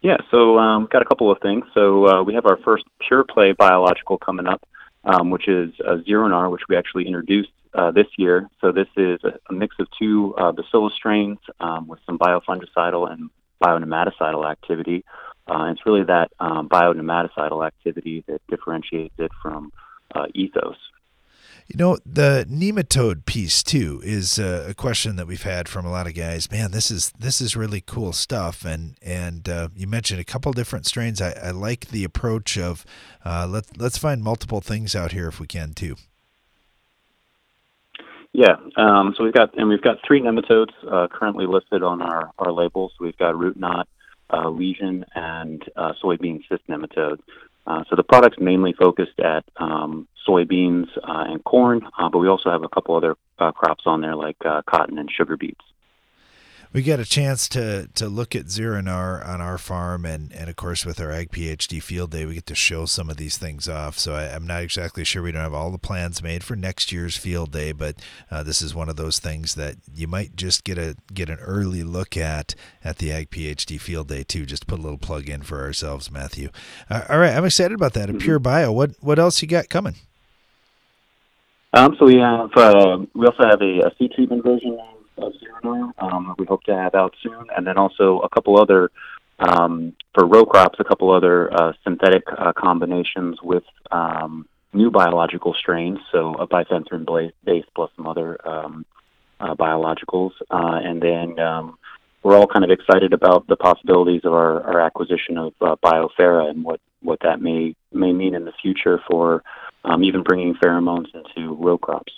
Yeah, so um, got a couple of things. So uh, we have our first pure play biological coming up, um, which is Zironar, which we actually introduced uh, this year. So this is a, a mix of two uh, bacillus strains um, with some biofungicidal and bionematicidal activity. Uh, it's really that um, bionematicidal activity that differentiates it from uh, ethos. You know, the nematode piece too is a question that we've had from a lot of guys. Man, this is this is really cool stuff. And and uh, you mentioned a couple different strains. I, I like the approach of uh, let let's find multiple things out here if we can too. Yeah, um, so we've got and we've got three nematodes uh, currently listed on our our labels. We've got root knot, uh, lesion, and uh, soybean cyst nematode. Uh, so the product's mainly focused at um, soybeans uh, and corn, uh, but we also have a couple other crops on there like uh, cotton and sugar beets we get a chance to to look at Zironar on our farm, and and of course with our Ag PhD field day, we get to show some of these things off. So I, am not exactly sure we don't have all the plans made for next year's field day, but uh, this is one of those things that you might just get a get an early look at at the Ag PhD field day too. Just put a little plug in for ourselves, Matthew. Uh, all right, I'm excited about that. A mm-hmm. pure bio. What what else you got coming? Um, so we have uh, we also have a, a seed treatment version of Zironar. Um, we hope to have out soon, and then also a couple other um, for row crops, a couple other uh, synthetic uh, combinations with um, new biological strains, so a bifenthrin base plus some other um, uh, biologicals, uh, and then um, we're all kind of excited about the possibilities of our, our acquisition of uh, BioPhero and what, what that may may mean in the future for um, even bringing pheromones into row crops.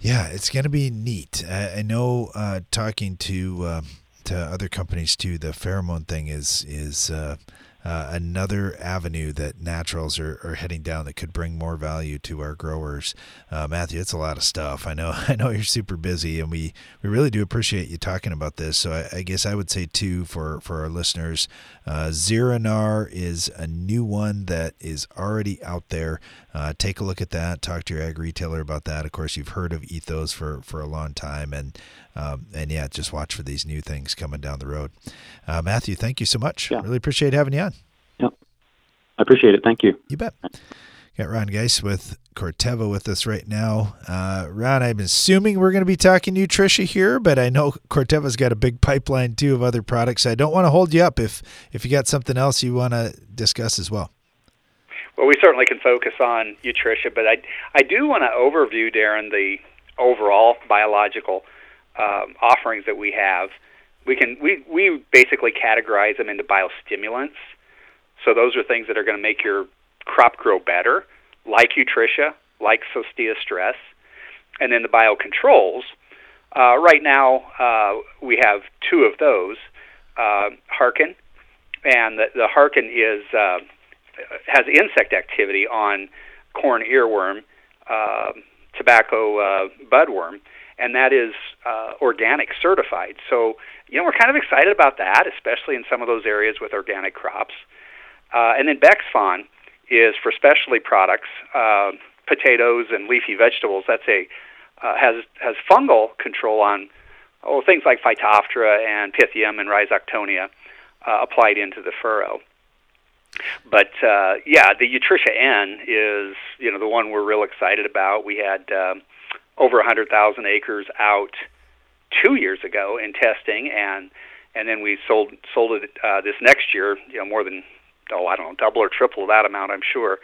Yeah, it's going to be neat. I, I know uh, talking to uh, to other companies too, the pheromone thing is is uh, another avenue that naturals are, are heading down that could bring more value to our growers. Uh, Matthew, it's a lot of stuff. I know I know you're super busy, and we, we really do appreciate you talking about this. So I, I guess I would say too for for our listeners, uh, Zironar is a new one that is already out there. Uh, take a look at that. Talk to your ag retailer about that. Of course, you've heard of Ethos for for a long time, and um, and yeah, just watch for these new things coming down the road. Uh, Matthew, thank you so much. Yeah. Really appreciate having you on. Yep. I appreciate it. Thank you. You bet. Got Ron Geis with Corteva with us right now. Uh, Ron, I'm assuming we're going to be talking Utrisha here, but I know Corteva's got a big pipeline too of other products. I don't want to hold you up if if you got something else you want to discuss as well. Well, we certainly can focus on Utrisha, but I I do want to overview, Darren, the overall biological um, offerings that we have, we can we we basically categorize them into biostimulants. So those are things that are going to make your crop grow better, like Utrisha, like Sosdia Stress, and then the biocontrols. Uh, right now, uh, we have two of those, uh, Harken, and the, the Harken is uh, has insect activity on corn earworm uh, tobacco uh, budworm, and that is uh, organic certified. So, you know, we're kind of excited about that, especially in some of those areas with organic crops. Uh, and then Bexfond is for specialty products, uh, potatoes and leafy vegetables. That's a uh, has has fungal control on oh things like Phytophthora and Pythium and Rhizoctonia uh, applied into the furrow. But uh, yeah, the Utrisha N is you know the one we're real excited about. We had um, over 100,000 acres out two years ago in testing, and and then we sold sold it uh, this next year. You know more than oh I don't know double or triple that amount I'm sure.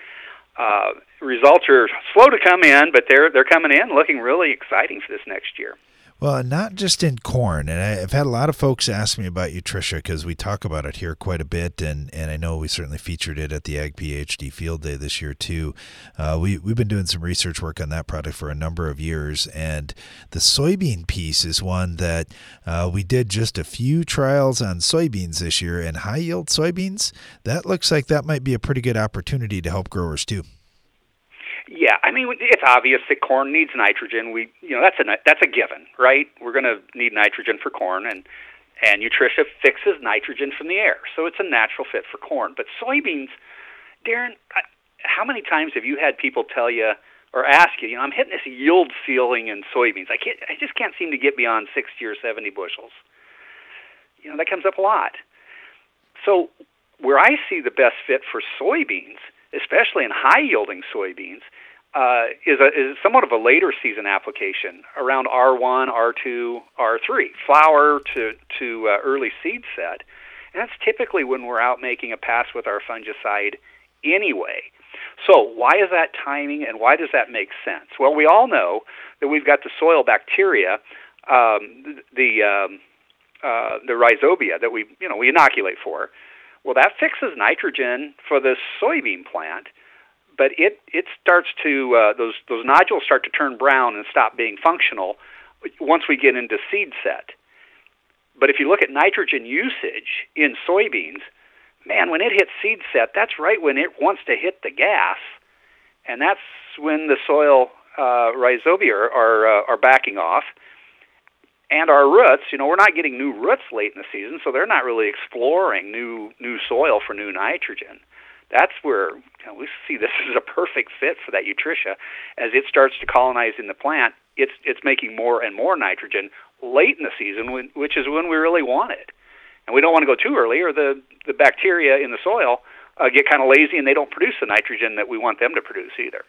Uh, results are slow to come in, but they're they're coming in, looking really exciting for this next year. Well, not just in corn, and I've had a lot of folks ask me about Utrisha because we talk about it here quite a bit, and, and I know we certainly featured it at the Ag PhD Field Day this year too. Uh, we we've been doing some research work on that product for a number of years, and the soybean piece is one that uh, we did just a few trials on soybeans this year, and high yield soybeans. That looks like that might be a pretty good opportunity to help growers too. Yeah, I mean it's obvious that corn needs nitrogen. We, you know, that's a that's a given, right? We're going to need nitrogen for corn, and and Utrisha fixes nitrogen from the air, so it's a natural fit for corn. But soybeans, Darren, how many times have you had people tell you or ask you, you know, I'm hitting this yield ceiling in soybeans. I can't, I just can't seem to get beyond 60 or 70 bushels. You know, that comes up a lot. So where I see the best fit for soybeans especially in high yielding soybeans, uh, is, a, is somewhat of a later season application around R1, R2, R3, flower to, to uh, early seed set. And that's typically when we're out making a pass with our fungicide anyway. So, why is that timing and why does that make sense? Well, we all know that we've got the soil bacteria, um, the, um, uh, the rhizobia that we, you know, we inoculate for. Well, that fixes nitrogen for the soybean plant, but it it starts to uh, those those nodules start to turn brown and stop being functional once we get into seed set. But if you look at nitrogen usage in soybeans, man, when it hits seed set, that's right when it wants to hit the gas, and that's when the soil uh, rhizobia are are, uh, are backing off and our roots, you know, we're not getting new roots late in the season, so they're not really exploring new new soil for new nitrogen. That's where you know, we see this is a perfect fit for that Utrisha. As it starts to colonize in the plant, it's it's making more and more nitrogen late in the season, when, which is when we really want it. And we don't want to go too early, or the the bacteria in the soil uh, get kind of lazy and they don't produce the nitrogen that we want them to produce either.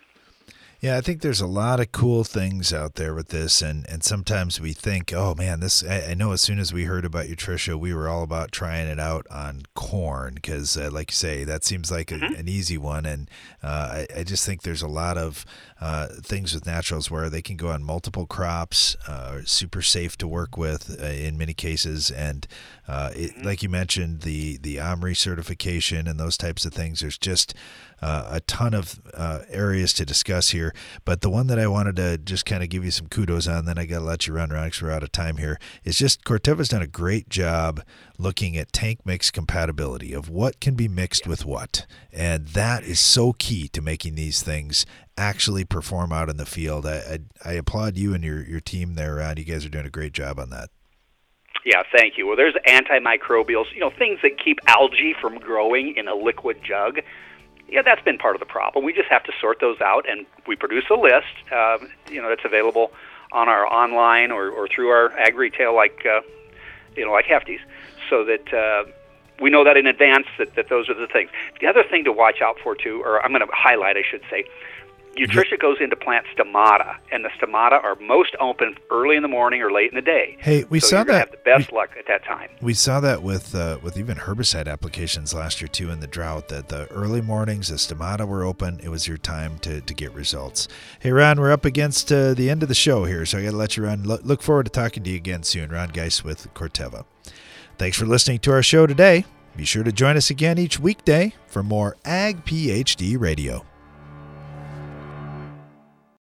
Yeah, I think there's a lot of cool things out there with this, and and sometimes we think, oh man, this. I, I know as soon as we heard about Utrisha, we were all about trying it out on corn because, uh, like you say, that seems like a, mm-hmm. an easy one, and uh, I, I just think there's a lot of uh, things with naturals where they can go on multiple crops, uh, super safe to work with uh, in many cases, and uh, it, mm-hmm. like you mentioned, the the OMRI certification and those types of things. There's just uh, a ton of uh, areas to discuss here. But the one that I wanted to just kind of give you some kudos on, then I got to let you run around because we're out of time here, is just Corteva's done a great job looking at tank mix compatibility of what can be mixed with what. And that is so key to making these things actually perform out in the field. I, I, I applaud you and your, your team there, Ron. You guys are doing a great job on that. Yeah, thank you. Well, there's antimicrobials, you know, things that keep algae from growing in a liquid jug yeah, that's been part of the problem. We just have to sort those out, and we produce a list, uh, you know, that's available on our online or, or through our ag retail, like uh, you know, like Hefty's, so that uh, we know that in advance that, that those are the things. The other thing to watch out for too, or I'm going to highlight, I should say, Utrisha goes into plant stomata, and the stomata are most open early in the morning or late in the day. Hey, we so saw that. We have the best we, luck at that time. We saw that with uh, with even herbicide applications last year too in the drought. That the early mornings, the stomata were open. It was your time to to get results. Hey, Ron, we're up against uh, the end of the show here, so I got to let you run. Look forward to talking to you again soon. Ron Geis with Corteva. Thanks for listening to our show today. Be sure to join us again each weekday for more Ag PhD Radio.